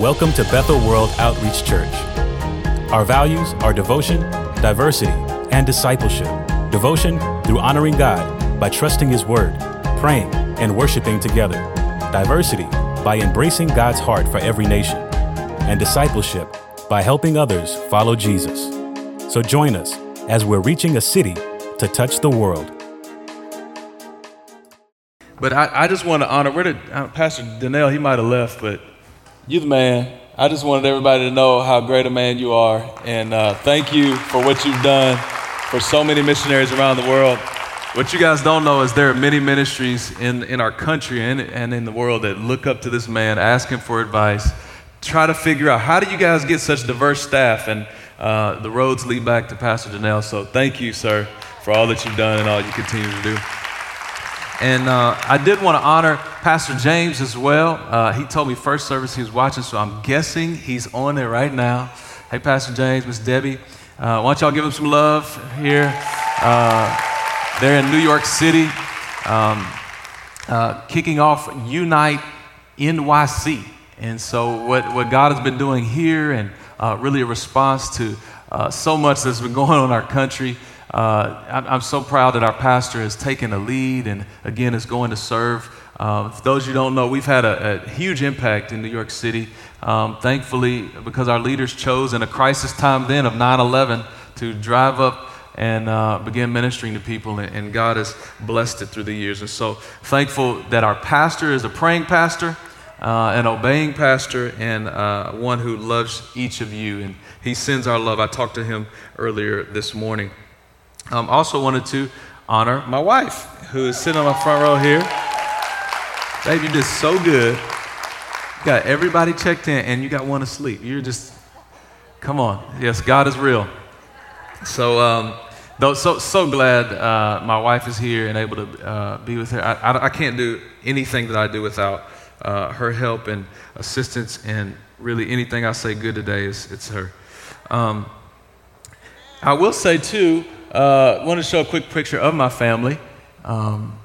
Welcome to Bethel World Outreach Church. Our values are devotion, diversity, and discipleship. Devotion through honoring God by trusting His Word, praying, and worshiping together. Diversity by embracing God's heart for every nation. And discipleship by helping others follow Jesus. So join us as we're reaching a city to touch the world. But I, I just want to honor, where did uh, Pastor Donnell, he might have left, but you're the man. I just wanted everybody to know how great a man you are. And uh, thank you for what you've done for so many missionaries around the world. What you guys don't know is there are many ministries in, in our country and, and in the world that look up to this man, ask him for advice, try to figure out how do you guys get such diverse staff? And uh, the roads lead back to Pastor Donnell. So thank you, sir, for all that you've done and all you continue to do. And uh, I did want to honor Pastor James as well. Uh, he told me first service he was watching, so I'm guessing he's on it right now. Hey, Pastor James, Miss Debbie, uh, why don't y'all give him some love here? Uh, they're in New York City, um, uh, kicking off Unite NYC. And so, what, what God has been doing here, and uh, really a response to so much that's been going on in our country. Uh, I'm so proud that our pastor has taken a lead and again is going to serve. Uh, for those you don't know, we've had a, a huge impact in New York City. Um, thankfully, because our leaders chose in a crisis time then of 9 11 to drive up and uh, begin ministering to people, and, and, God has blessed it through the years. And so thankful that our pastor is a praying pastor, uh, an obeying pastor, and uh, one who loves each of you. And he sends our love. I talked to him earlier this morning. Um, also wanted to honor my wife, who is sitting on my front row here. Babe, you did so good. You got everybody checked in, and you got one asleep. You're just, come on. Yes, God is real. So, um, though, so so glad uh, my wife is here and able to uh, be with her. I, I, I, can't do anything that I do without uh, her help and assistance, and really anything I say good today is it's her. Um, I will say too. Uh, want to show a quick picture of my family. Um,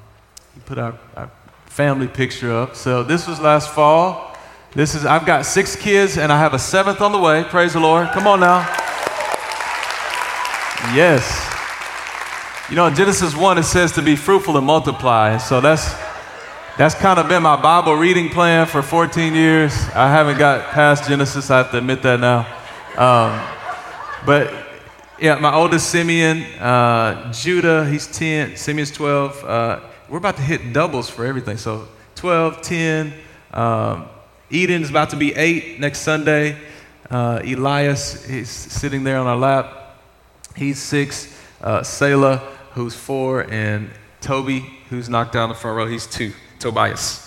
put our, our, family picture up. So this was last fall. This is I've got six kids and I have a seventh on the way. Praise the Lord. Come on now. Yes. You know, in Genesis 1 it says to be fruitful and multiply. So that's that's kind of been my Bible reading plan for 14 years. I haven't got past Genesis, I have to admit that now. Um, but yeah, my oldest Simeon, uh, Judah, he's 10, Simeon's 12. Uh, we're about to hit doubles for everything. So 12, 10. Um, Eden's about to be eight next Sunday. Uh, Elias, he's sitting there on our lap. He's six. Uh, Selah, who's four. And Toby, who's knocked down the front row, he's two. Tobias.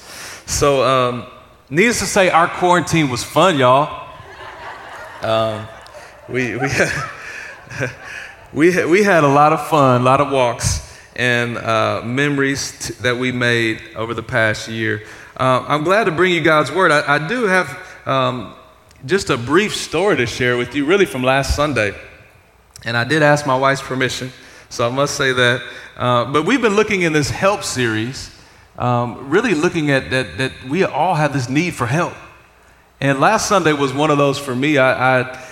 So, um, needless to say, our quarantine was fun, y'all. Um, we, we we, we had a lot of fun, a lot of walks, and uh, memories t- that we made over the past year. Uh, I'm glad to bring you God's Word. I, I do have um, just a brief story to share with you, really from last Sunday. And I did ask my wife's permission, so I must say that. Uh, but we've been looking in this help series, um, really looking at that, that we all have this need for help. And last Sunday was one of those for me. I, I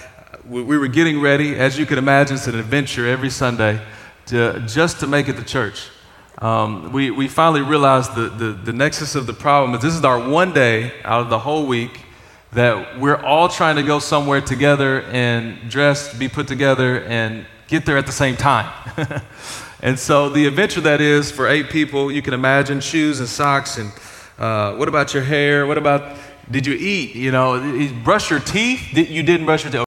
we were getting ready. As you can imagine, it's an adventure every Sunday to, just to make it to church. Um, we, we finally realized the, the, the nexus of the problem is this is our one day out of the whole week that we're all trying to go somewhere together and dress, be put together, and get there at the same time. and so the adventure that is for eight people, you can imagine shoes and socks and uh, what about your hair? What about did you eat? You know, brush your teeth? You didn't brush your teeth.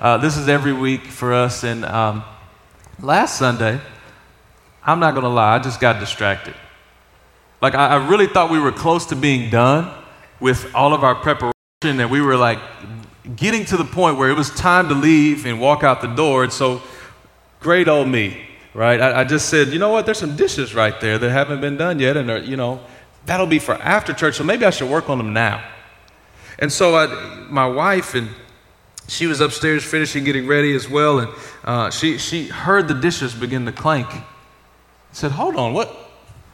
Uh, this is every week for us. And um, last Sunday, I'm not going to lie, I just got distracted. Like, I, I really thought we were close to being done with all of our preparation, and we were like getting to the point where it was time to leave and walk out the door. And so, great old me, right? I, I just said, you know what? There's some dishes right there that haven't been done yet, and, are, you know, that'll be for after church, so maybe I should work on them now. And so, I, my wife and she was upstairs finishing getting ready as well, and uh, she, she heard the dishes begin to clank. said, Hold on, what,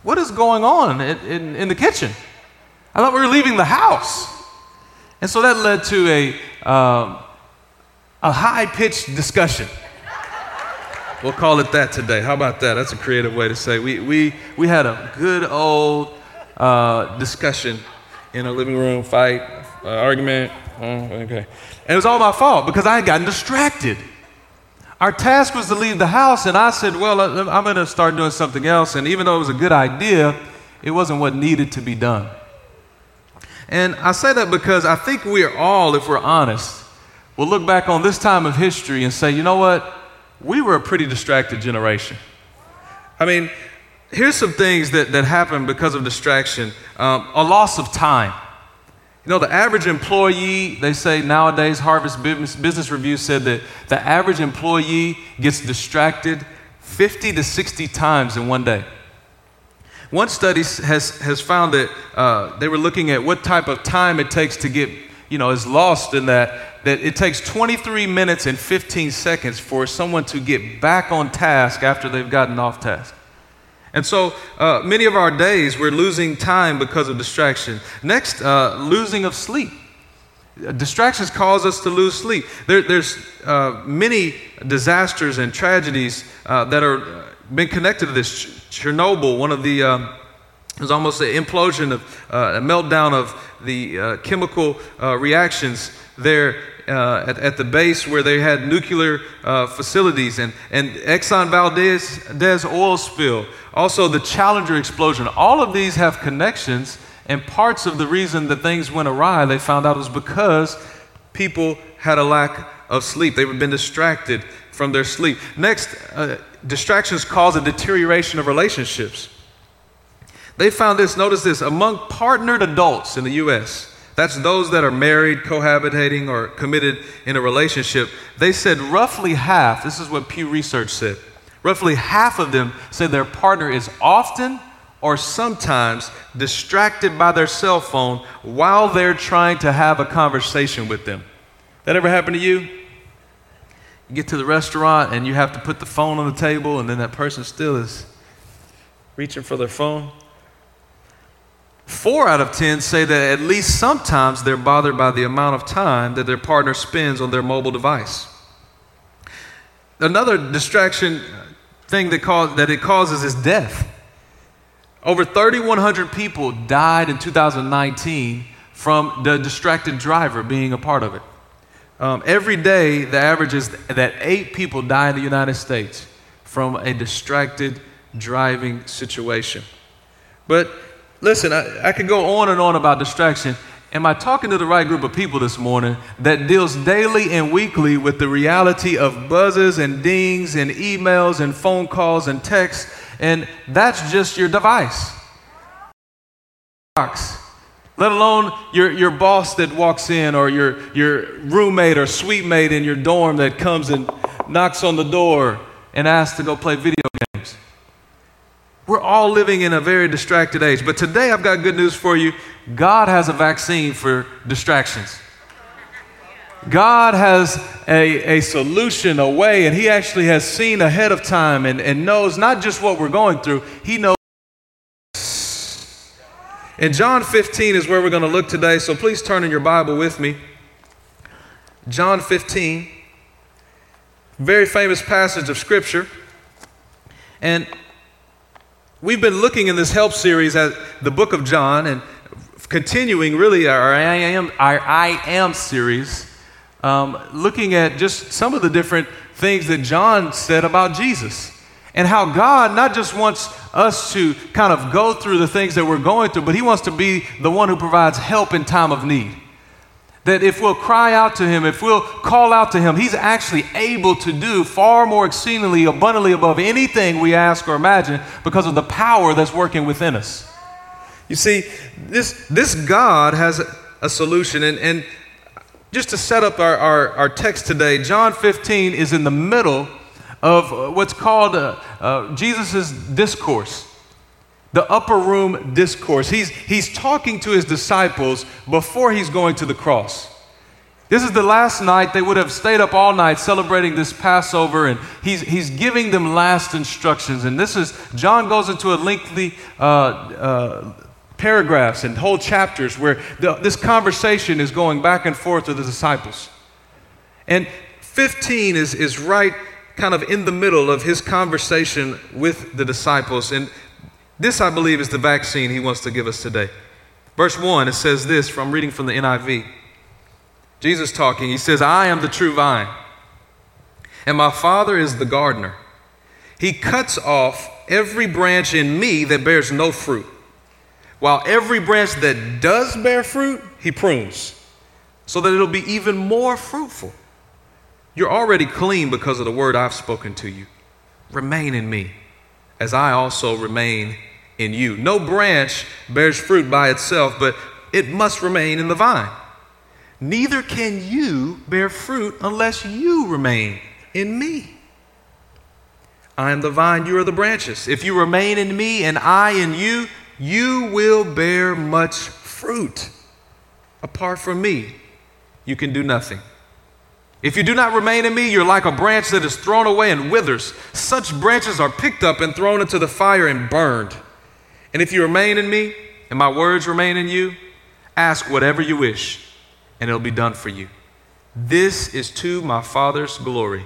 what is going on in, in, in the kitchen? I thought we were leaving the house. And so that led to a, um, a high pitched discussion. We'll call it that today. How about that? That's a creative way to say. We, we, we had a good old uh, discussion in a living room, fight, uh, argument. Okay. And it was all my fault because I had gotten distracted. Our task was to leave the house, and I said, Well, I'm going to start doing something else. And even though it was a good idea, it wasn't what needed to be done. And I say that because I think we are all, if we're honest, will look back on this time of history and say, you know what? We were a pretty distracted generation. I mean, here's some things that, that happen because of distraction um, a loss of time. You know, the average employee, they say nowadays, Harvard Business, Business Review said that the average employee gets distracted 50 to 60 times in one day. One study has, has found that uh, they were looking at what type of time it takes to get, you know, is lost in that, that it takes 23 minutes and 15 seconds for someone to get back on task after they've gotten off task. And so uh, many of our days we're losing time because of distraction. Next, uh, losing of sleep. Distractions cause us to lose sleep. There, there's uh, many disasters and tragedies uh, that are been connected to this. Chernobyl, one of the, um, it was almost an implosion of, uh, a meltdown of the uh, chemical uh, reactions there uh, at, at, the base where they had nuclear uh, facilities, and, and Exxon Valdez oil spill, also the Challenger explosion. All of these have connections, and parts of the reason that things went awry, they found out was because people had a lack of sleep. They've been distracted from their sleep. Next, uh, distractions cause a deterioration of relationships. They found this, notice this, among partnered adults in the U.S., that's those that are married, cohabitating, or committed in a relationship. They said roughly half, this is what Pew Research said, roughly half of them say their partner is often or sometimes distracted by their cell phone while they're trying to have a conversation with them. That ever happened to you? You get to the restaurant and you have to put the phone on the table, and then that person still is reaching for their phone. Four out of ten say that at least sometimes they're bothered by the amount of time that their partner spends on their mobile device. Another distraction thing that, cause, that it causes is death. Over 3,100 people died in 2019 from the distracted driver being a part of it. Um, every day, the average is that eight people die in the United States from a distracted driving situation. But listen, I, I could go on and on about distraction. Am I talking to the right group of people this morning that deals daily and weekly with the reality of buzzes and dings and emails and phone calls and texts? And that's just your device let alone your, your boss that walks in or your, your roommate or suite mate in your dorm that comes and knocks on the door and asks to go play video games. We're all living in a very distracted age. But today I've got good news for you. God has a vaccine for distractions. God has a, a solution, a way, and He actually has seen ahead of time and, and knows not just what we're going through, He knows and John 15 is where we're going to look today, so please turn in your Bible with me. John 15, very famous passage of Scripture. And we've been looking in this help series at the book of John and continuing really our I am, our I am series, um, looking at just some of the different things that John said about Jesus and how God not just wants us to kind of go through the things that we're going through, but He wants to be the one who provides help in time of need. That if we'll cry out to Him, if we'll call out to Him, He's actually able to do far more exceedingly abundantly above anything we ask or imagine because of the power that's working within us. You see, this, this God has a solution. And, and just to set up our, our, our text today, John 15 is in the middle of what's called uh, uh, Jesus' discourse, the upper room discourse. He's, he's talking to his disciples before he's going to the cross. This is the last night. They would have stayed up all night celebrating this Passover, and he's, he's giving them last instructions. And this is, John goes into a lengthy uh, uh paragraphs and whole chapters where the, this conversation is going back and forth with the disciples. And 15 is, is right kind of in the middle of his conversation with the disciples. And this, I believe, is the vaccine he wants to give us today. Verse 1, it says this from reading from the NIV. Jesus talking, he says, I am the true vine, and my Father is the gardener. He cuts off every branch in me that bears no fruit, while every branch that does bear fruit, he prunes, so that it'll be even more fruitful. You're already clean because of the word I've spoken to you. Remain in me, as I also remain in you. No branch bears fruit by itself, but it must remain in the vine. Neither can you bear fruit unless you remain in me. I am the vine, you are the branches. If you remain in me and I in you, you will bear much fruit. Apart from me, you can do nothing. If you do not remain in me, you're like a branch that is thrown away and withers. Such branches are picked up and thrown into the fire and burned. And if you remain in me, and my words remain in you, ask whatever you wish, and it'll be done for you. This is to my Father's glory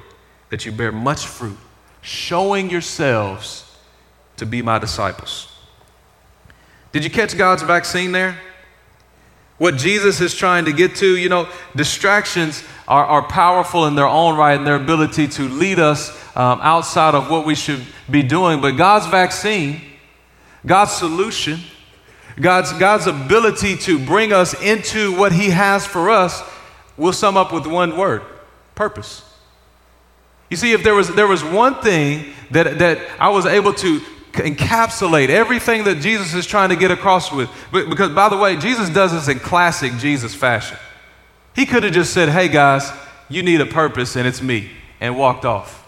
that you bear much fruit, showing yourselves to be my disciples. Did you catch God's vaccine there? What Jesus is trying to get to, you know, distractions are, are powerful in their own right and their ability to lead us um, outside of what we should be doing. But God's vaccine, God's solution, God's, God's ability to bring us into what He has for us we'll sum up with one word purpose. You see, if there was, there was one thing that, that I was able to encapsulate everything that Jesus is trying to get across with, because by the way, Jesus does this in classic Jesus fashion. He could have just said, hey guys, you need a purpose and it's me, and walked off.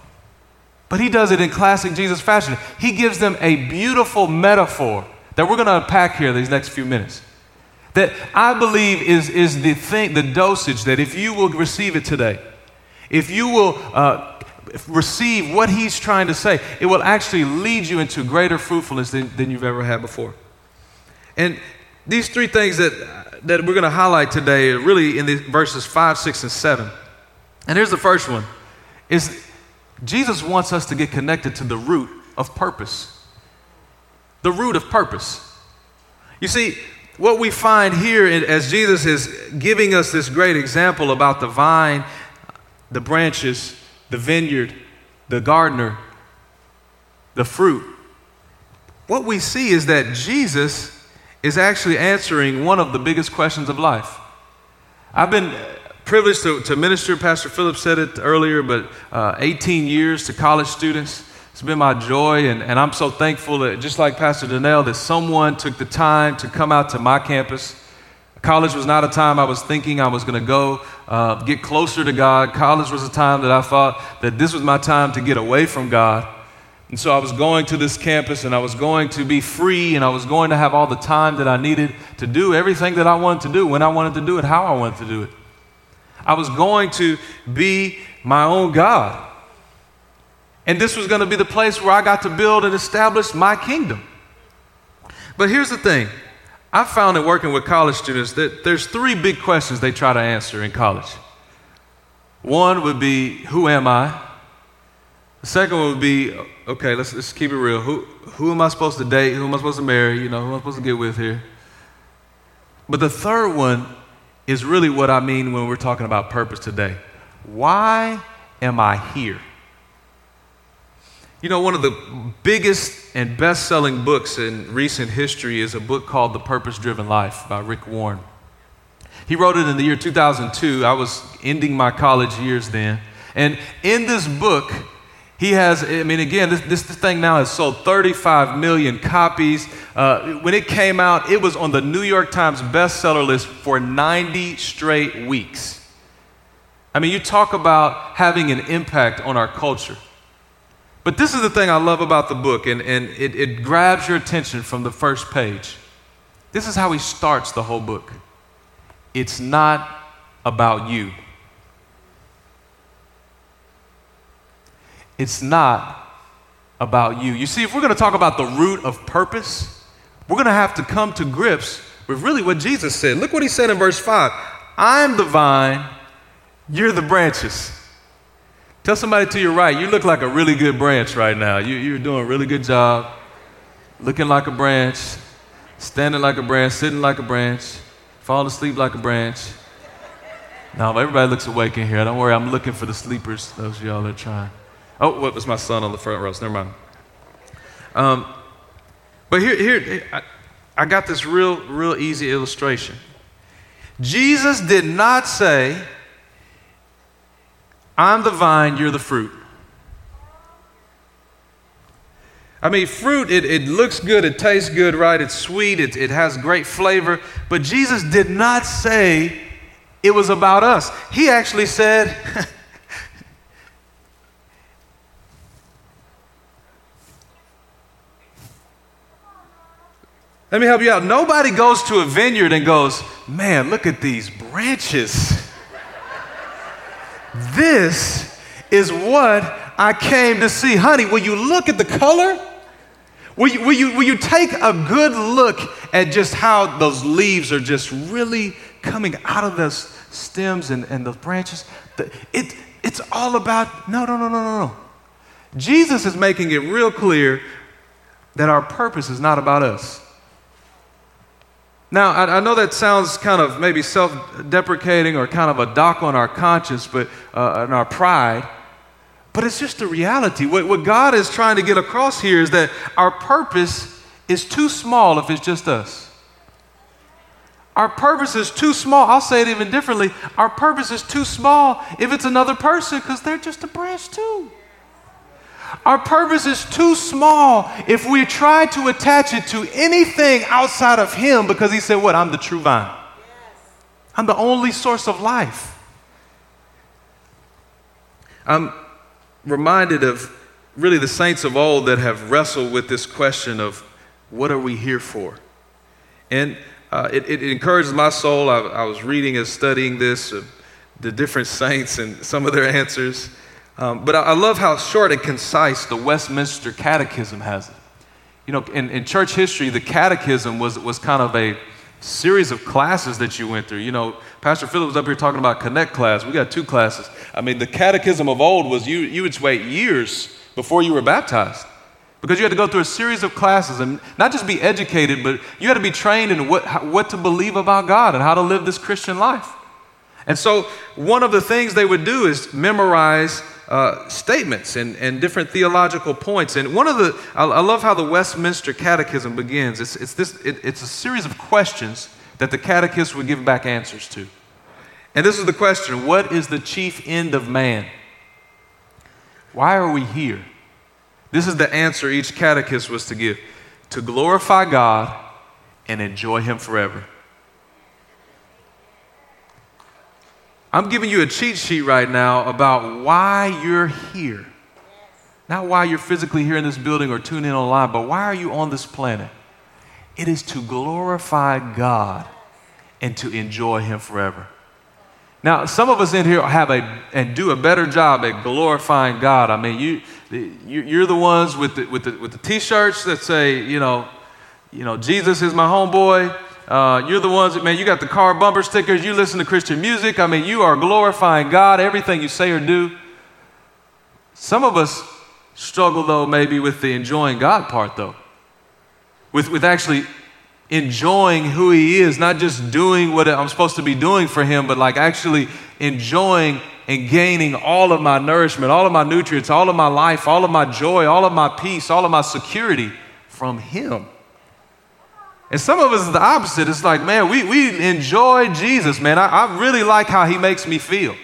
But he does it in classic Jesus fashion. He gives them a beautiful metaphor that we're going to unpack here these next few minutes. That I believe is, is the thing, the dosage that if you will receive it today, if you will uh, receive what he's trying to say, it will actually lead you into greater fruitfulness than, than you've ever had before. And these three things that that we're going to highlight today really in the verses 5, 6, and 7. And here's the first one is Jesus wants us to get connected to the root of purpose. The root of purpose. You see, what we find here as Jesus is giving us this great example about the vine, the branches, the vineyard, the gardener, the fruit, what we see is that Jesus is actually answering one of the biggest questions of life. I've been privileged to, to minister, Pastor Phillips said it earlier, but uh, 18 years to college students. It's been my joy, and, and I'm so thankful that, just like Pastor Donnell, that someone took the time to come out to my campus. College was not a time I was thinking I was going to go uh, get closer to God. College was a time that I thought that this was my time to get away from God. And so I was going to this campus and I was going to be free and I was going to have all the time that I needed to do everything that I wanted to do when I wanted to do it, how I wanted to do it. I was going to be my own God. And this was going to be the place where I got to build and establish my kingdom. But here's the thing I found in working with college students that there's three big questions they try to answer in college. One would be, Who am I? The second one would be, okay, let's, let's keep it real. Who, who am I supposed to date? Who am I supposed to marry? You know, who am I supposed to get with here? But the third one is really what I mean when we're talking about purpose today. Why am I here? You know, one of the biggest and best selling books in recent history is a book called The Purpose Driven Life by Rick Warren. He wrote it in the year 2002. I was ending my college years then. And in this book, he has, I mean, again, this, this thing now has sold 35 million copies. Uh, when it came out, it was on the New York Times bestseller list for 90 straight weeks. I mean, you talk about having an impact on our culture. But this is the thing I love about the book, and, and it, it grabs your attention from the first page. This is how he starts the whole book it's not about you. It's not about you. You see, if we're going to talk about the root of purpose, we're going to have to come to grips with really what Jesus said. Look what he said in verse 5 I'm the vine, you're the branches. Tell somebody to your right, you look like a really good branch right now. You, you're doing a really good job, looking like a branch, standing like a branch, sitting like a branch, falling asleep like a branch. Now, everybody looks awake in here. Don't worry, I'm looking for the sleepers, those y'all are trying. Oh, what was my son on the front rows? Never mind. Um, but here, here I, I got this real, real easy illustration. Jesus did not say, I'm the vine, you're the fruit. I mean, fruit, it, it looks good, it tastes good, right? It's sweet, it, it has great flavor. But Jesus did not say it was about us. He actually said, Let me help you out. Nobody goes to a vineyard and goes, Man, look at these branches. this is what I came to see. Honey, will you look at the color? Will you, will, you, will you take a good look at just how those leaves are just really coming out of those stems and, and those branches? It, it's all about, no, no, no, no, no, no. Jesus is making it real clear that our purpose is not about us. Now, I, I, know that sounds kind of maybe self deprecating or kind of a dock on our conscience but, uh, and our pride, but it's just the reality. What, what God is trying to get across here is that our purpose is too small if it's just us. Our purpose is too small. I'll say it even differently. Our purpose is too small if it's another person because they're just a branch too. Our purpose is too small if we try to attach it to anything outside of Him because He said, What? I'm the true vine. I'm the only source of life. I'm reminded of really the saints of old that have wrestled with this question of what are we here for? And uh, it, it, encourages my soul. I, I, was reading and studying this, uh, the different saints and some of their answers. Um, but I, I, love how short and concise the Westminster Catechism has it. You know, in, in church history, the catechism was, was kind of a series of classes that you went through. You know, Pastor Philip was up here talking about Connect class. We got two classes. I mean, the catechism of old was you, you would wait years before you were baptized because you had to go through a series of classes and not just be educated, but you had to be trained in what, what to believe about God and how to live this Christian life. And so, one of the things they would do is memorize uh, statements and, and different theological points. And one of the, I, I love how the Westminster Catechism begins. It's, it's, this, it, it's a series of questions that the catechist would give back answers to. And this is the question What is the chief end of man? Why are we here? This is the answer each catechist was to give to glorify God and enjoy Him forever. I'm giving you a cheat sheet right now about why you're here. Not why you're physically here in this building or tuning in online, but why are you on this planet? It is to glorify God and to enjoy Him forever. Now, some of us in here have a and do a better job at glorifying God. I mean, you, you're the ones with the, with the, with the t-shirts that say, you know, you know, Jesus is my homeboy. Uh, you're the ones that, man, you got the car bumper stickers. You listen to Christian music. I mean, you are glorifying God, everything you say or do. Some of us struggle, though, maybe with the enjoying God part, though. With, with actually enjoying who He is, not just doing what I'm supposed to be doing for Him, but like actually enjoying and gaining all of my nourishment, all of my nutrients, all of my life, all of my joy, all of my peace, all of my security from Him. And some of us is the opposite. It's like, man, we, we enjoy Jesus, man. I, I really like how he makes me feel.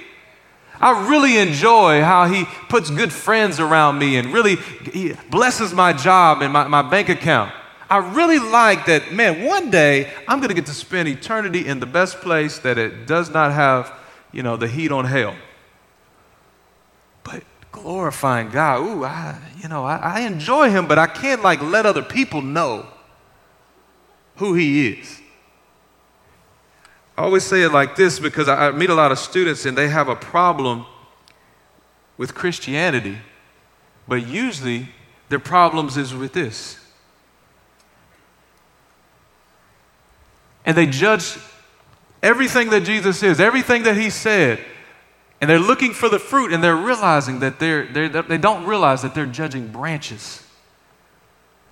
I really enjoy how he puts good friends around me and really blesses my job and my, my bank account. I really like that, man, one day I'm going to get to spend eternity in the best place that it does not have, you know, the heat on hell. But glorifying God, ooh, I, you know, I, I enjoy him, but I can't like let other people know who he is. I always say it like this because I meet a lot of students and they have a problem with Christianity, but usually their problems is with this. and they judge everything that Jesus is, everything that he said, and they're looking for the fruit and they're realizing that they're, they're, they don't realize that they're judging branches.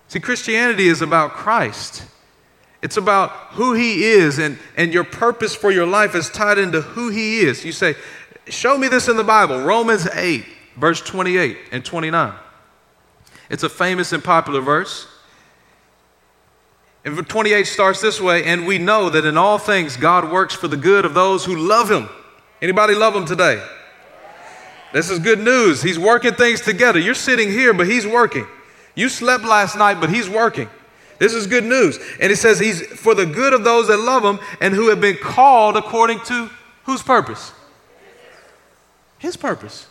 See, Christianity is about Christ. It's about who He is, and, and your purpose for your life is tied into who He is. You say, Show me this in the Bible. Romans 8, verse 28 and 29. It's a famous and popular verse. And 28 starts this way, and we know that in all things God works for the good of those who love Him. Anybody love Him today? This is good news. He's working things together. You're sitting here, but He's working. You slept last night, but He's working. This is good news. And it says He's for the good of those that love Him and who have been called according to whose purpose? His purpose.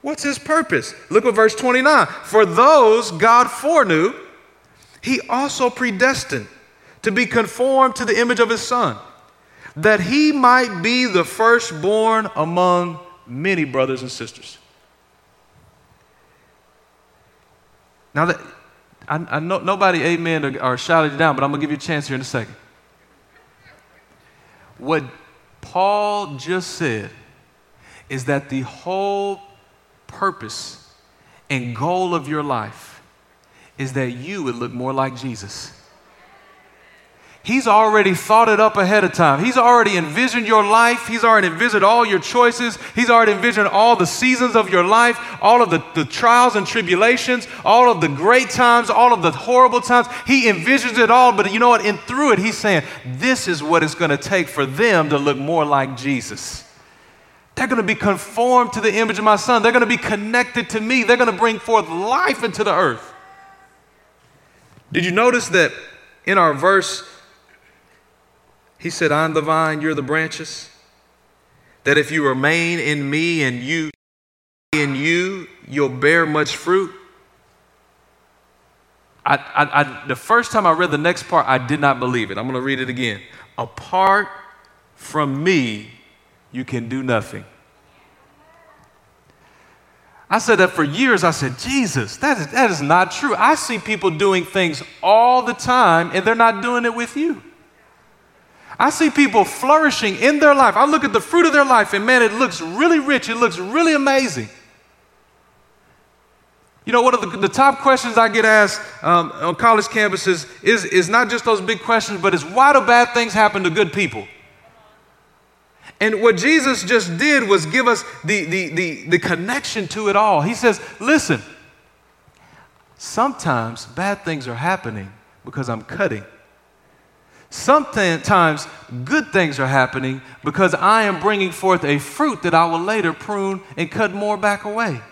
What's His purpose? Look at verse 29. For those God foreknew, He also predestined to be conformed to the image of His Son, that He might be the firstborn among many brothers and sisters. Now that I, I know nobody amen or, or shouted it down, but I'm gonna give you a chance here in a second. What Paul just said is that the whole purpose and goal of your life is that you would look more like Jesus. He's already thought it up ahead of time. He's already envisioned your life. He's already envisioned all your choices. He's already envisioned all the seasons of your life, all of the, the trials and tribulations, all of the great times, all of the horrible times. He envisions it all, but you know what? And through it, he's saying, this is what it's going to take for them to look more like Jesus. They're going to be conformed to the image of my son. They're going to be connected to me. They're going to bring forth life into the earth. Did you notice that in our verse, he said, I'm the vine, you're the branches. That if you remain in me and you in you, you'll bear much fruit. I, I, I, the first time I read the next part, I did not believe it. I'm going to read it again. Apart from me, you can do nothing. I said that for years. I said, Jesus, that is, that is not true. I see people doing things all the time, and they're not doing it with you. I see people flourishing in their life. I look at the fruit of their life, and man, it looks really rich. It looks really amazing. You know, one of the, the top questions I get asked um, on college campuses is, is not just those big questions, but it's why do bad things happen to good people? And what Jesus just did was give us the, the, the, the connection to it all. He says, listen, sometimes bad things are happening because I'm cutting. Sometimes good things are happening because I am bringing forth a fruit that I will later prune and cut more back away.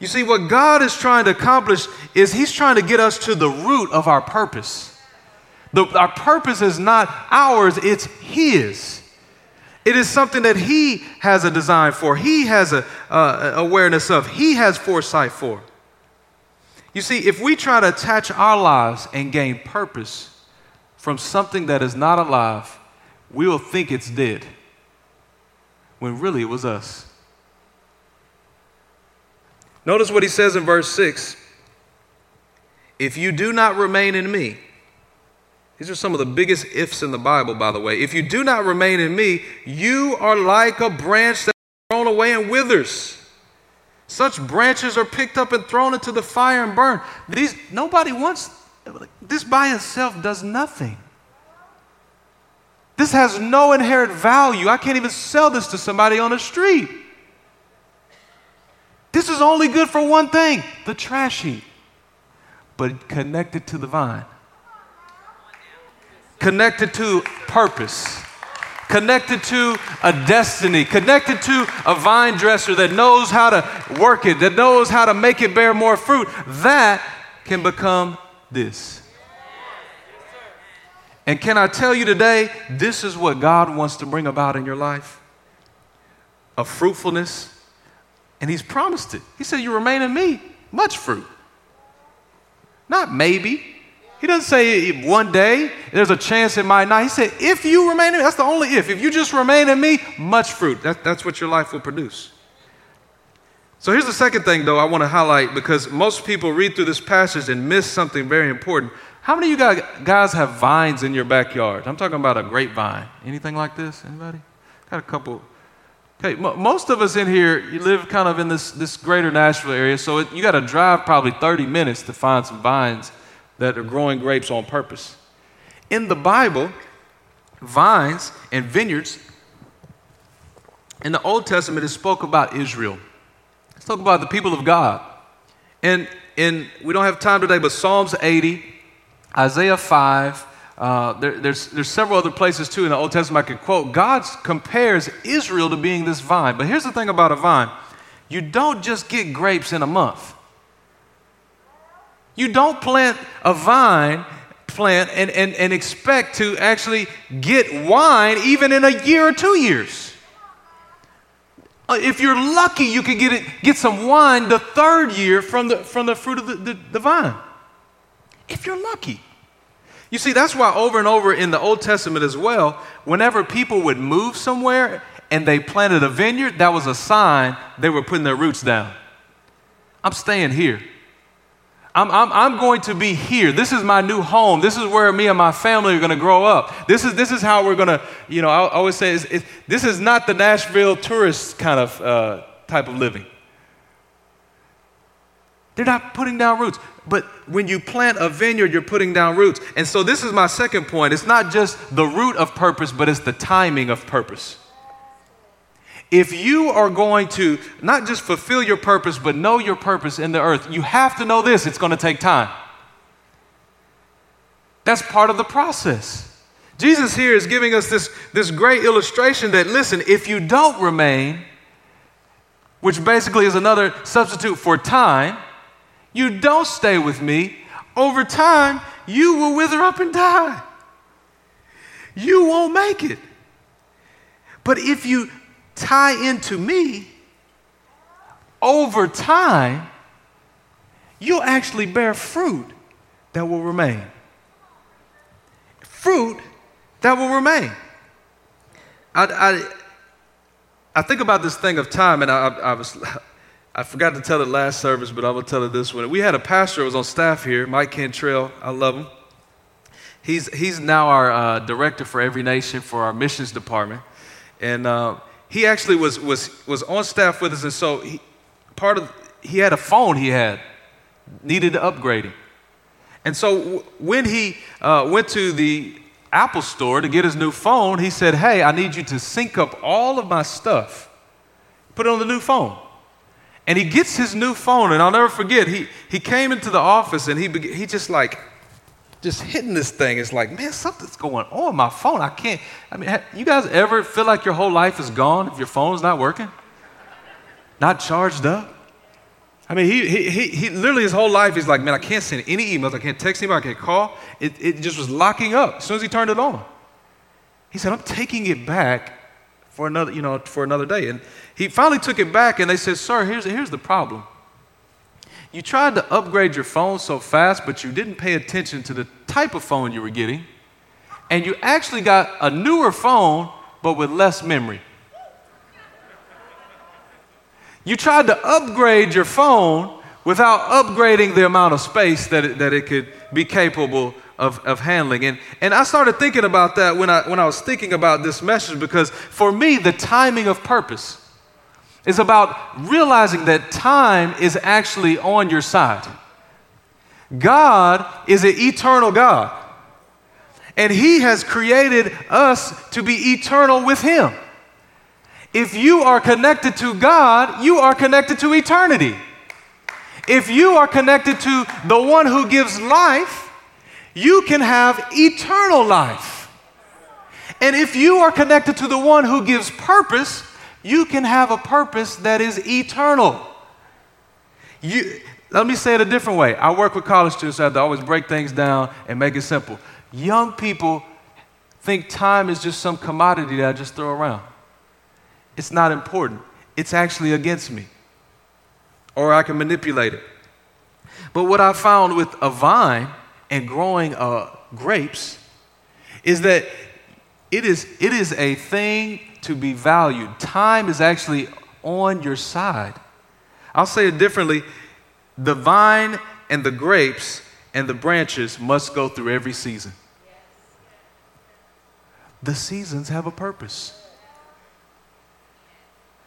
You see, what God is trying to accomplish is He's trying to get us to the root of our purpose. The, our purpose is not ours, it's His. It is something that He has a design for, He has a uh, awareness of, He has foresight for. You see, if we try to attach our lives and gain purpose from something that is not alive, we will think it's dead when really it was us. Notice what he says in verse 6 If you do not remain in me, these are some of the biggest ifs in the Bible, by the way. If you do not remain in me, you are like a branch that is thrown away and withers. Such branches are picked up and thrown into the fire and burned. These, nobody wants this by itself does nothing. This has no inherent value. I can't even sell this to somebody on the street. This is only good for one thing the trash heap, but connected to the vine, connected to purpose, connected to a destiny, connected to a vine dresser that knows how to work it, that knows how to make it bear more fruit. That can become this. And can I tell you today, this is what God wants to bring about in your life a fruitfulness. And He's promised it. He said, You remain in me, much fruit. Not maybe. He doesn't say one day, there's a chance it might not. He said, If you remain in me, that's the only if. If you just remain in me, much fruit. That, that's what your life will produce. So here's the second thing, though, I want to highlight because most people read through this passage and miss something very important. How many of you guys have vines in your backyard? I'm talking about a grapevine. Anything like this? Anybody? Got a couple. Okay, m- most of us in here, you live kind of in this, this greater Nashville area, so it, you got to drive probably 30 minutes to find some vines that are growing grapes on purpose. In the Bible, vines and vineyards, in the Old Testament, it spoke about Israel. Let's talk about the people of God. And in, we don't have time today, but Psalms 80, Isaiah 5, uh, there, there's, there's several other places too in the Old Testament I could quote. God compares Israel to being this vine. But here's the thing about a vine you don't just get grapes in a month. You don't plant a vine plant and, and, and expect to actually get wine even in a year or two years. Uh, if you're lucky, you can get, it, get some wine the third year from the, from the fruit of the, the, the vine. If you're lucky. You see, that's why over and over in the Old Testament as well, whenever people would move somewhere and they planted a vineyard, that was a sign they were putting their roots down. I'm staying here. I'm, I'm, I'm going to be here. This is my new home. This is where me and my family are going to grow up. This is, this is how we're going to, you know, I always say it's, it's, this is not the Nashville tourist kind of uh, type of living. They're not putting down roots. But when you plant a vineyard, you're putting down roots. And so this is my second point. It's not just the root of purpose, but it's the timing of purpose. If you are going to not just fulfill your purpose, but know your purpose in the earth, you have to know this it's going to take time. That's part of the process. Jesus here is giving us this, this great illustration that, listen, if you don't remain, which basically is another substitute for time, you don't stay with me, over time, you will wither up and die. You won't make it. But if you tie into me, over time, you'll actually bear fruit that will remain. Fruit that will remain. I, I, I think about this thing of time, and I, I was I forgot to tell it last service, but I'm going to tell it this one. We had a pastor who was on staff here, Mike Cantrell. I love him. He's, he's now our uh, director for Every Nation for our missions department. And uh, he actually was, was, was on staff with us. And so he, part of, he had a phone he had, needed upgrading. And so w- when he uh, went to the Apple store to get his new phone, he said, Hey, I need you to sync up all of my stuff, put it on the new phone. And he gets his new phone, and I'll never forget, he, he came into the office and he, he just like, just hitting this thing. It's like, man, something's going on my phone. I can't. I mean, you guys ever feel like your whole life is gone if your phone's not working? Not charged up? I mean, he, he, he, he literally his whole life, he's like, man, I can't send any emails. I can't text anybody. I can't call. It, it just was locking up as soon as he turned it on. He said, I'm taking it back for another, you know, for another day. And he finally took it back and they said, Sir, here's, here's the problem. You tried to upgrade your phone so fast, but you didn't pay attention to the type of phone you were getting. And you actually got a newer phone, but with less memory. You tried to upgrade your phone without upgrading the amount of space that it, that it could be capable of, of handling. And, and I started thinking about that when I, when I was thinking about this message because for me, the timing of purpose is about realizing that time is actually on your side. God is an eternal God, and He has created us to be eternal with Him. If you are connected to God, you are connected to eternity. If you are connected to the one who gives life, you can have eternal life. And if you are connected to the one who gives purpose, you can have a purpose that is eternal. You, let me say it a different way. I work with college students, so I have to always break things down and make it simple. Young people think time is just some commodity that I just throw around. It's not important, it's actually against me, or I can manipulate it. But what I found with a vine and growing uh, grapes is that it is, it is a thing to be valued. Time is actually on your side. I'll say it differently the vine and the grapes and the branches must go through every season. The seasons have a purpose.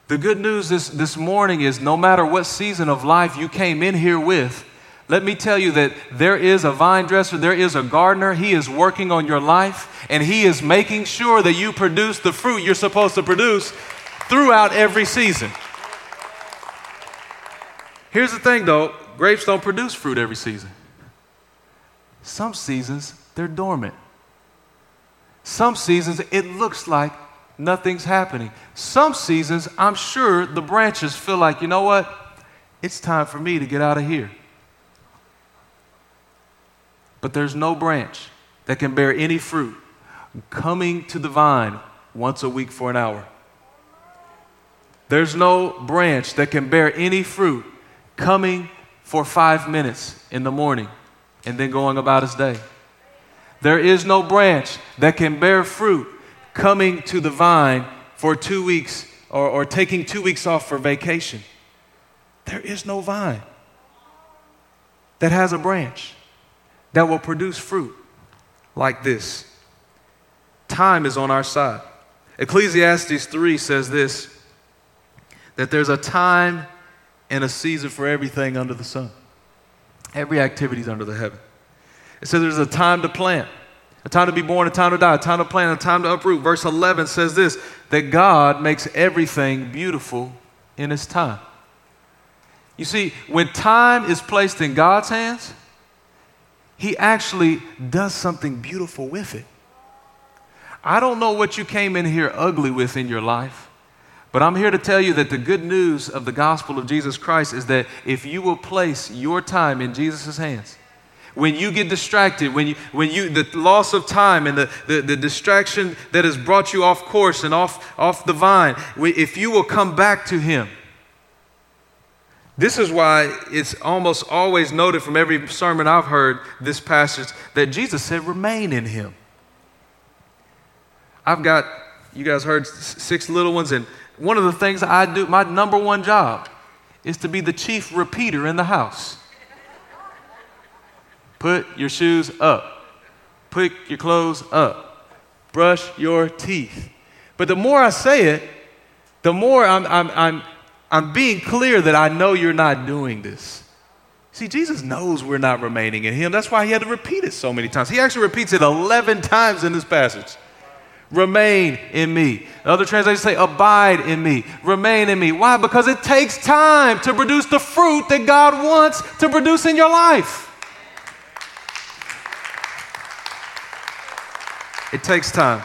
The good news this, this morning is no matter what season of life you came in here with, let me tell you that there is a vine dresser, there is a gardener. He is working on your life, and he is making sure that you produce the fruit you're supposed to produce throughout every season. Here's the thing though grapes don't produce fruit every season. Some seasons, they're dormant. Some seasons, it looks like nothing's happening. Some seasons, I'm sure the branches feel like, you know what? It's time for me to get out of here. But there's no branch that can bear any fruit coming to the vine once a week for an hour. There's no branch that can bear any fruit coming for five minutes in the morning and then going about his day. There is no branch that can bear fruit coming to the vine for two weeks or, or taking two weeks off for vacation. There is no vine that has a branch that will produce fruit like this. Time is on our side. Ecclesiastes 3 says this that there's a time and a season for everything under the sun. Every activity is under the heaven. It says there's a time to plant, a time to be born, a time to die, a time to plant, a time to uproot. Verse 11 says this that God makes everything beautiful in His time. You see, when time is placed in God's hands, He actually does something beautiful with it. I don't know what you came in here ugly with in your life. But I'm here to tell you that the good news of the gospel of Jesus Christ is that if you will place your time in Jesus' hands, when you get distracted, when you, when you the loss of time and the, the, the distraction that has brought you off course and off, off the vine, if you will come back to Him, this is why it's almost always noted from every sermon I've heard this passage that Jesus said, remain in Him. I've got, you guys heard six little ones, and one of the things I do, my number one job, is to be the chief repeater in the house. Put your shoes up. Put your clothes up. Brush your teeth. But the more I say it, the more I'm, I'm, I'm, I'm being clear that I know you're not doing this. See, Jesus knows we're not remaining in Him. That's why He had to repeat it so many times. He actually repeats it 11 times in this passage. Remain in me. Other translations say, Abide in me. Remain in me. Why? Because it takes time to produce the fruit that God wants to produce in your life. It takes time.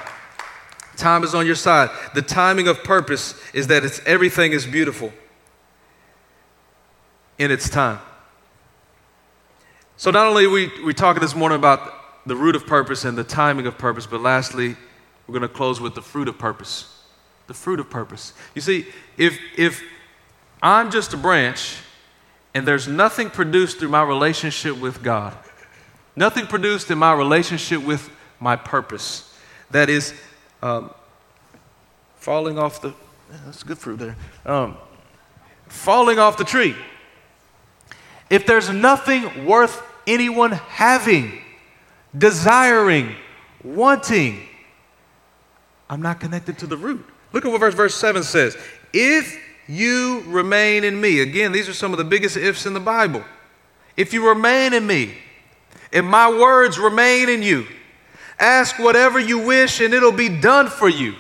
Time is on your side. The timing of purpose is that it's, everything is beautiful in its time. So, not only we, we talking this morning about the root of purpose and the timing of purpose, but lastly, we're going to close with the fruit of purpose. The fruit of purpose. You see, if, if I'm just a branch and there's nothing produced through my relationship with God, nothing produced in my relationship with my purpose, that is um, falling off the, that's good fruit there, um, falling off the tree. If there's nothing worth anyone having, desiring, wanting, I'm not connected to the root. Look at what verse, verse 7 says. If you remain in me, again, these are some of the biggest ifs in the Bible. If you remain in me, and my words remain in you, ask whatever you wish and it'll be done for you.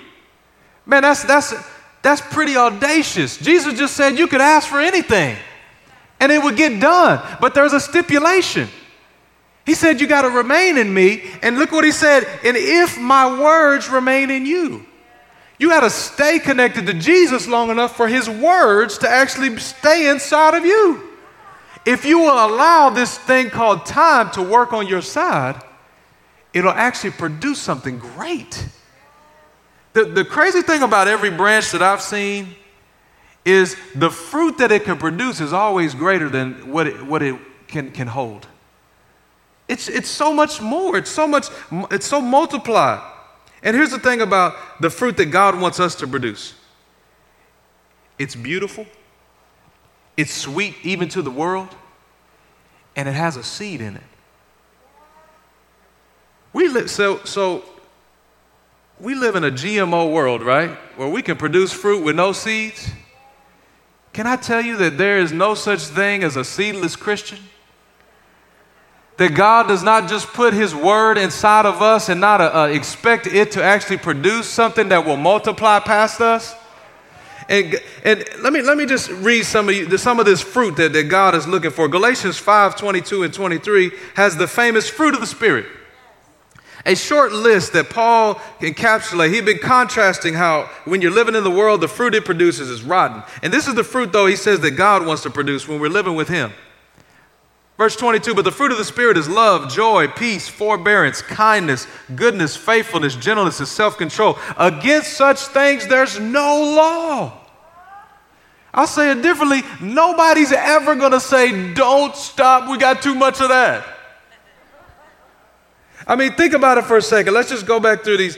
Man, that's, that's, that's pretty audacious. Jesus just said you could ask for anything and it would get done, but there's a stipulation. He said, You got to remain in me. And look what he said, and if my words remain in you. You got to stay connected to Jesus long enough for his words to actually stay inside of you. If you will allow this thing called time to work on your side, it'll actually produce something great. The, the crazy thing about every branch that I've seen is the fruit that it can produce is always greater than what it, what it can, can hold. It's, it's so much more. It's so much, it's so multiplied. And here's the thing about the fruit that God wants us to produce it's beautiful, it's sweet even to the world, and it has a seed in it. We live so so we live in a GMO world, right? Where we can produce fruit with no seeds. Can I tell you that there is no such thing as a seedless Christian? That God does not just put His word inside of us and not uh, uh expect it to actually produce something that will multiply past us. And, and let, me, let me just read some of, you, some of this fruit that, that God is looking for. Galatians 5 22 and 23 has the famous fruit of the Spirit. A short list that Paul encapsulated. He'd been contrasting how when you're living in the world, the fruit it produces is rotten. And this is the fruit, though, he says that God wants to produce when we're living with Him. Verse 22 But the fruit of the Spirit is love, joy, peace, forbearance, kindness, goodness, faithfulness, gentleness, and self control. Against such things, there's no law. I'll say it differently. Nobody's ever going to say, Don't stop, we got too much of that. I mean, think about it for a second. Let's just go back through these.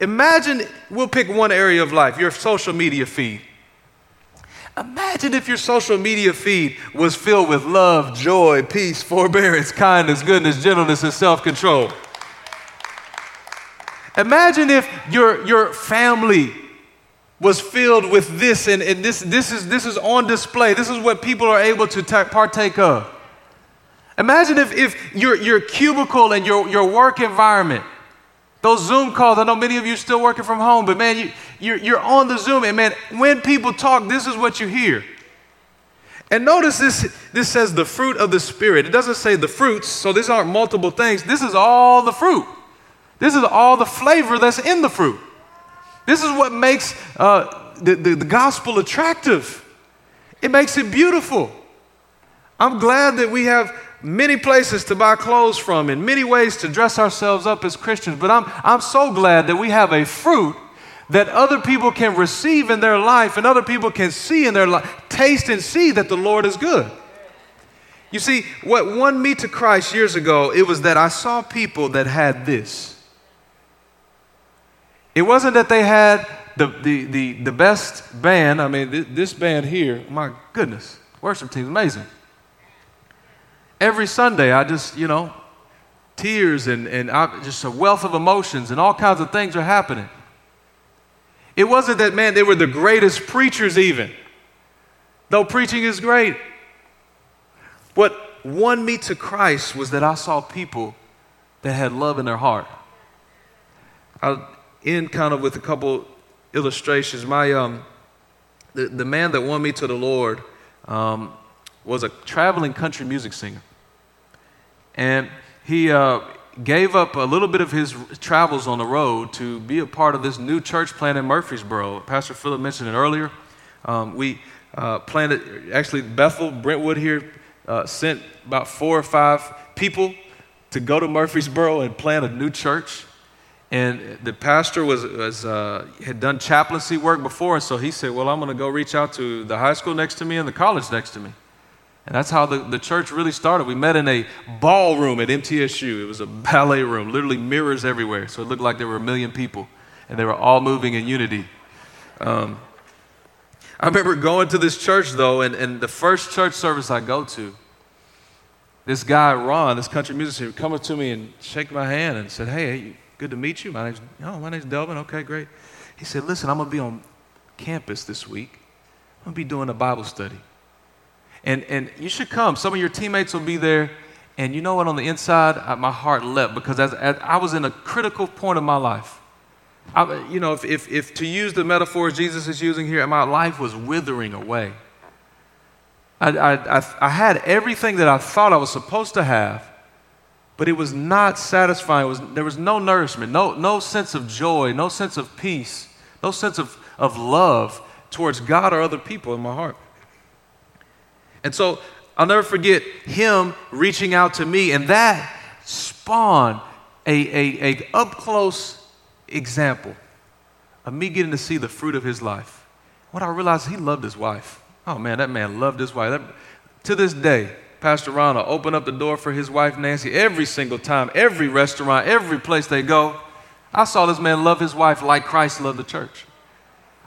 Imagine we'll pick one area of life, your social media feed. Imagine if your social media feed was filled with love, joy, peace, forbearance, kindness, goodness, gentleness, and self control. Imagine if your, your family was filled with this, and, and this, this, is, this is on display. This is what people are able to ta- partake of. Imagine if, if your, your cubicle and your, your work environment, those Zoom calls, I know many of you are still working from home, but man, you, you're, you're on the Zoom, and man, when people talk, this is what you hear. And notice this, this says the fruit of the Spirit. It doesn't say the fruits, so these aren't multiple things. This is all the fruit. This is all the flavor that's in the fruit. This is what makes uh, the, the, the gospel attractive. It makes it beautiful. I'm glad that we have many places to buy clothes from and many ways to dress ourselves up as Christians, but I'm, I'm so glad that we have a fruit that other people can receive in their life and other people can see in their life, taste and see that the Lord is good. You see, what won me to Christ years ago, it was that I saw people that had this. It wasn't that they had the, the, the, the best band. I mean, this band here, my goodness, worship team's amazing every Sunday, I just, you know, tears and, and I, just a wealth of emotions and all kinds of things are happening. It wasn't that, man, they were the greatest preachers, even, though preaching is great. What won me to Christ was that I saw people that had love in their heart. I'll end kind of with a couple illustrations. My, um, the, the man that won me to the Lord um, was a traveling country music singer. And he uh, gave up a little bit of his travels on the road to be a part of this new church plant in Murfreesboro. Pastor Philip mentioned it earlier. Um, we uh, planted, actually, Bethel, Brentwood here uh, sent about four or five people to go to Murfreesboro and plant a new church. And the pastor was, was uh, had done chaplaincy work before, and so he said, Well, I'm going to go reach out to the high school next to me and the college next to me. And that's how the, the church really started. We met in a ballroom at MTSU. It was a ballet room, literally mirrors everywhere. So it looked like there were a million people, and they were all moving in unity. Um, I remember going to this church, though, and, and the first church service I go to, this guy, Ron, this country musician, would come up to me and shake my hand and said, Hey, good to meet you. My name's, oh, my name's Delvin. Okay, great. He said, Listen, I'm going to be on campus this week. I'm going to be doing a Bible study. And, and you should come. Some of your teammates will be there. And you know what? On the inside, my heart leapt because as, as, I was in a critical point of my life. I, you know, if, if, if to use the metaphors Jesus is using here, my life was withering away. I, I, I, I had everything that I thought I was supposed to have, but it was not satisfying. Was, there was no nourishment, no, no sense of joy, no sense of peace, no sense of, of love towards God or other people in my heart. And so I'll never forget him reaching out to me, and that spawned a, a, a up close example of me getting to see the fruit of his life. What I realized, he loved his wife. Oh man, that man loved his wife. That, to this day, Pastor Ron will open up the door for his wife Nancy every single time, every restaurant, every place they go. I saw this man love his wife like Christ loved the church.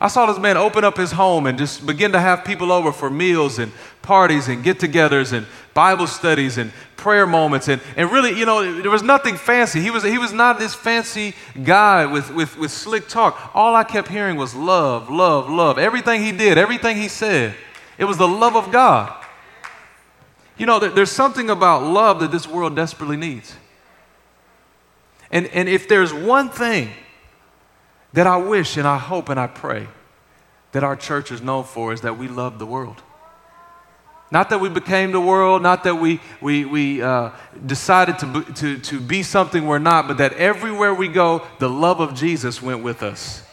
I saw this man open up his home and just begin to have people over for meals and parties and get togethers and Bible studies and prayer moments. And, and really, you know, there was nothing fancy. He was, he was not this fancy guy with, with, with slick talk. All I kept hearing was love, love, love. Everything he did, everything he said, it was the love of God. You know, there's something about love that this world desperately needs. And, and if there's one thing that I wish and I hope and I pray that our church is known for is that we love the world. Not that we became the world, not that we, we, we uh, decided to, to, to be something we're not, but that everywhere we go, the love of Jesus went with us.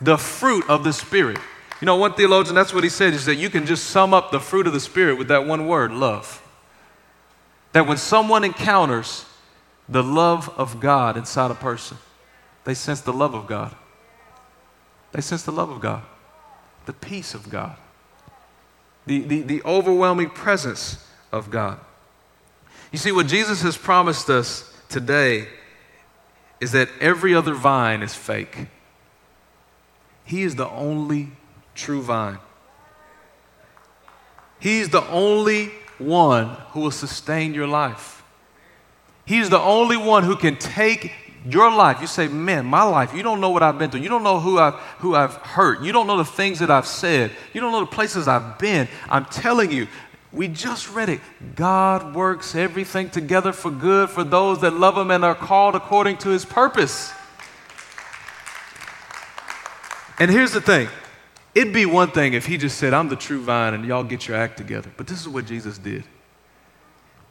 The fruit of the Spirit. You know, one theologian, that's what he said, is that you can just sum up the fruit of the Spirit with that one word love. That when someone encounters the love of God inside a person, they sense the love of God. They sense the love of God, the peace of God, the, the, the overwhelming presence of God. You see, what Jesus has promised us today is that every other vine is fake. He is the only true vine. He's the only one who will sustain your life. He's the only one who can take your life, you say, man, my life, you don't know what I've been through. You don't know who I've, who I've hurt. You don't know the things that I've said. You don't know the places I've been. I'm telling you, we just read it. God works everything together for good for those that love Him and are called according to His purpose. And here's the thing it'd be one thing if He just said, I'm the true vine and y'all get your act together. But this is what Jesus did.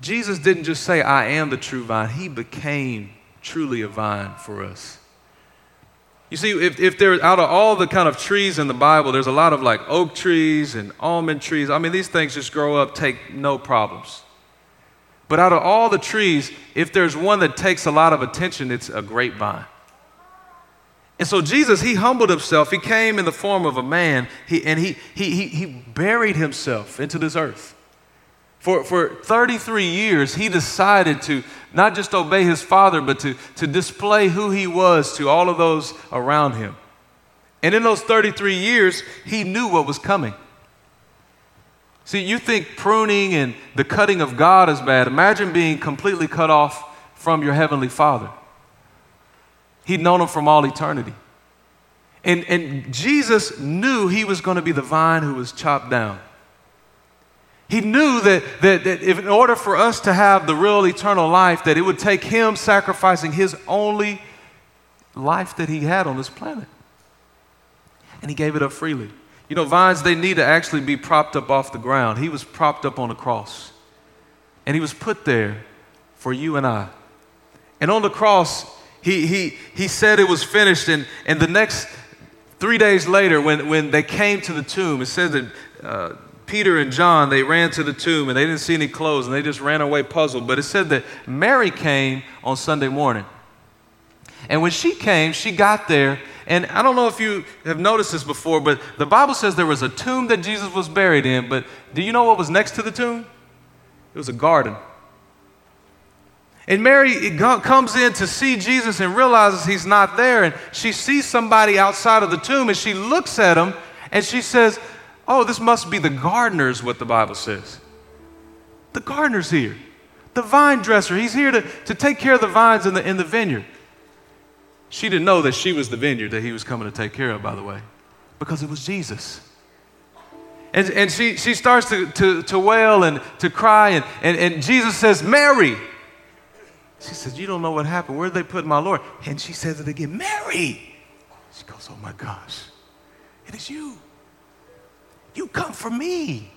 Jesus didn't just say, I am the true vine, He became truly a vine for us. You see, if, if there, out of all the kind of trees in the Bible, there's a lot of like oak trees and almond trees. I mean, these things just grow up, take no problems. But out of all the trees, if there's one that takes a lot of attention, it's a grapevine. And so Jesus, he humbled himself. He came in the form of a man, he, and he, he, he, he buried himself into this earth. For, for 33 years, he decided to not just obey his father, but to, to display who he was to all of those around him. And in those 33 years, he knew what was coming. See, you think pruning and the cutting of God is bad. Imagine being completely cut off from your heavenly father. He'd known him from all eternity. And, and Jesus knew he was going to be the vine who was chopped down. He knew that, that, that if in order for us to have the real eternal life, that it would take him sacrificing his only life that he had on this planet. And he gave it up freely. You know, vines, they need to actually be propped up off the ground. He was propped up on the cross. And he was put there for you and I. And on the cross, he, he, he said it was finished. And, and the next three days later, when, when they came to the tomb, it says that uh, Peter and John, they ran to the tomb and they didn't see any clothes and they just ran away puzzled. But it said that Mary came on Sunday morning. And when she came, she got there. And I don't know if you have noticed this before, but the Bible says there was a tomb that Jesus was buried in. But do you know what was next to the tomb? It was a garden. And Mary comes in to see Jesus and realizes he's not there. And she sees somebody outside of the tomb and she looks at him and she says, Oh, this must be the gardener's what the Bible says. The gardener's here. The vine dresser, he's here to, to take care of the vines in the, in the vineyard. She didn't know that she was the vineyard that he was coming to take care of, by the way, because it was Jesus. And, and she, she starts to, to, to wail and to cry, and, and, and Jesus says, Mary. She says, You don't know what happened. Where did they put my Lord? And she says it again, Mary. She goes, Oh my gosh, it is you. You come for me.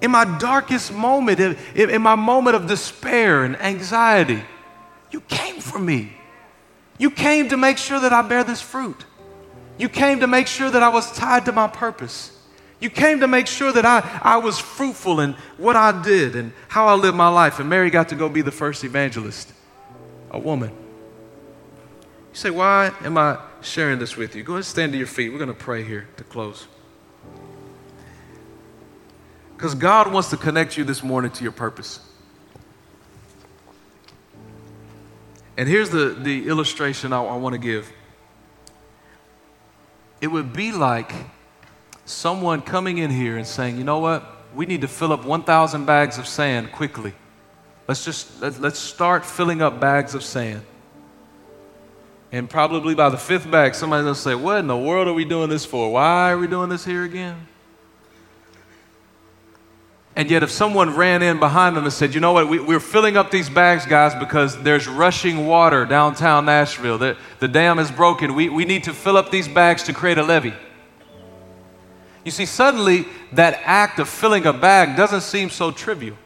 In my darkest moment, in, in my moment of despair and anxiety, you came for me. You came to make sure that I bear this fruit. You came to make sure that I was tied to my purpose. You came to make sure that I, I was fruitful in what I did and how I lived my life. And Mary got to go be the first evangelist, a woman. You say, Why am I sharing this with you? Go ahead and stand to your feet. We're going to pray here to close. Because God wants to connect you this morning to your purpose. And here's the, the illustration I, I want to give. it would be like someone coming in here and saying, you know what? We need to fill up 1,000 bags of sand quickly. Let's just let, let's start filling up bags of sand. And probably by the fifth bag, somebody's gonna say, What in the world are we doing this for? Why are we doing this here again? And yet, if someone ran in behind them and said, You know what, we, are filling up these bags, guys, because there's rushing water downtown Nashville, the, the dam is broken. We, we need to fill up these bags to create a levee. You see, suddenly that act of filling a bag doesn't seem so trivial.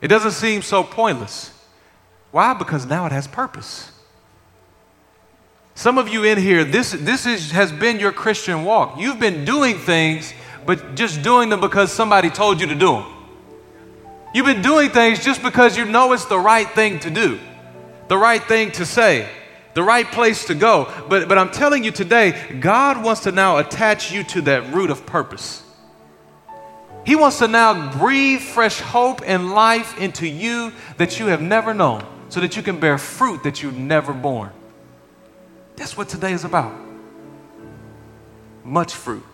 It doesn't seem so pointless. Why? Because now it has purpose. Some of you in here, this, this is, has been your Christian walk. You've been doing things, but just doing them because somebody told you to do them. You've been doing things just because you know it's the right thing to do, the right thing to say, the right place to go. But, but I'm telling you today, God wants to now attach you to that root of purpose. He wants to now breathe fresh hope and life into you that you have never known so that you can bear fruit that you've never borne. That's what today is about. Much fruit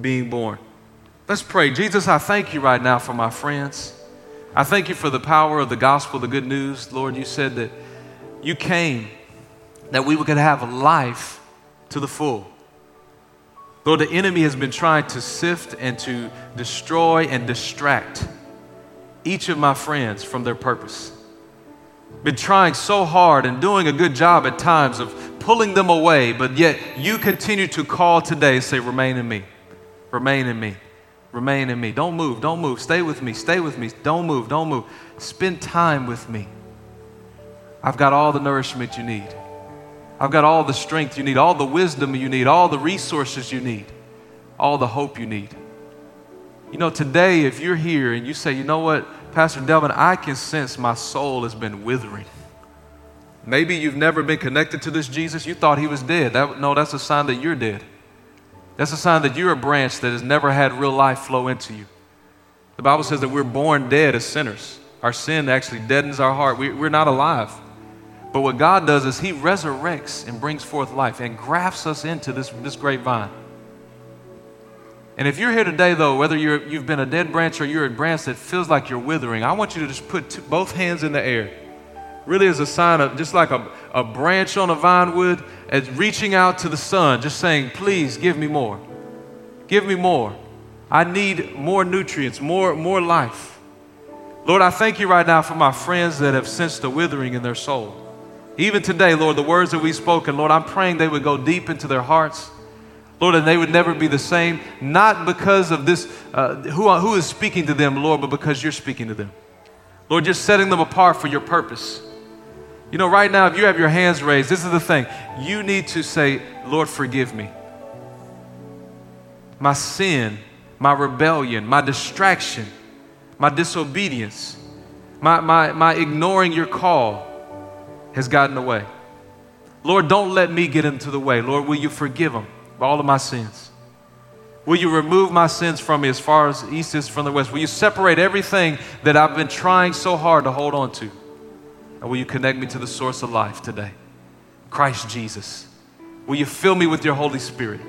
being borne. Let's pray. Jesus, I thank you right now for my friends. I thank you for the power of the gospel, the good news. Lord, you said that you came that we could have life to the full. Lord, the enemy has been trying to sift and to destroy and distract each of my friends from their purpose. Been trying so hard and doing a good job at times of pulling them away, but yet you continue to call today say, Remain in me, remain in me, remain in me. Don't move, don't move. Stay with me, stay with me. Don't move, don't move. Spend time with me. I've got all the nourishment you need. I've got all the strength you need, all the wisdom you need, all the resources you need, all the hope you need. You know, today, if you're here and you say, you know what, Pastor Delvin, I can sense my soul has been withering. Maybe you've never been connected to this Jesus. You thought he was dead. That, no, that's a sign that you're dead. That's a sign that you're a branch that has never had real life flow into you. The Bible says that we're born dead as sinners. Our sin actually deadens our heart. We, we're not alive. But what God does is He resurrects and brings forth life and grafts us into this, this great vine. And if you're here today, though, whether you're, you've been a dead branch or you're a branch that feels like you're withering, I want you to just put both hands in the air. Really, is a sign of just like a, a branch on a vine would, as reaching out to the sun, just saying, Please give me more. Give me more. I need more nutrients, more, more life. Lord, I thank you right now for my friends that have sensed a withering in their soul. Even today, Lord, the words that we've spoken, Lord, I'm praying they would go deep into their hearts. Lord, and they would never be the same, not because of this, uh, who, who is speaking to them, Lord, but because you're speaking to them. Lord, you're setting them apart for your purpose. You know, right now, if you have your hands raised, this is the thing. You need to say, Lord, forgive me. My sin, my rebellion, my distraction, my disobedience, my, my, my ignoring your call has gotten away. Lord, don't let me get into the way. Lord, will you forgive them all of my sins? Will you remove my sins from me as far as east is from the west? Will you separate everything that I've been trying so hard to hold on to? And will you connect me to the source of life today? Christ Jesus. Will you fill me with your Holy Spirit?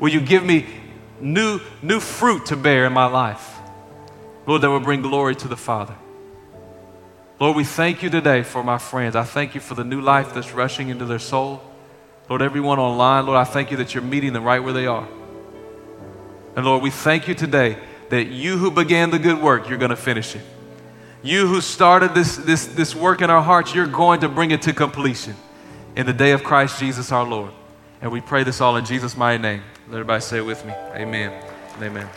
Will you give me new, new fruit to bear in my life? Lord, that will bring glory to the Father. Lord, we thank you today for my friends. I thank you for the new life that's rushing into their soul. Lord, everyone online, Lord, I thank you that you're meeting them right where they are. And Lord, we thank you today that you who began the good work, you're going to finish it. You who started this, this, this work in our hearts, you're going to bring it to completion in the day of Christ Jesus our Lord. And we pray this all in Jesus' mighty name. Let everybody say it with me. Amen. Amen.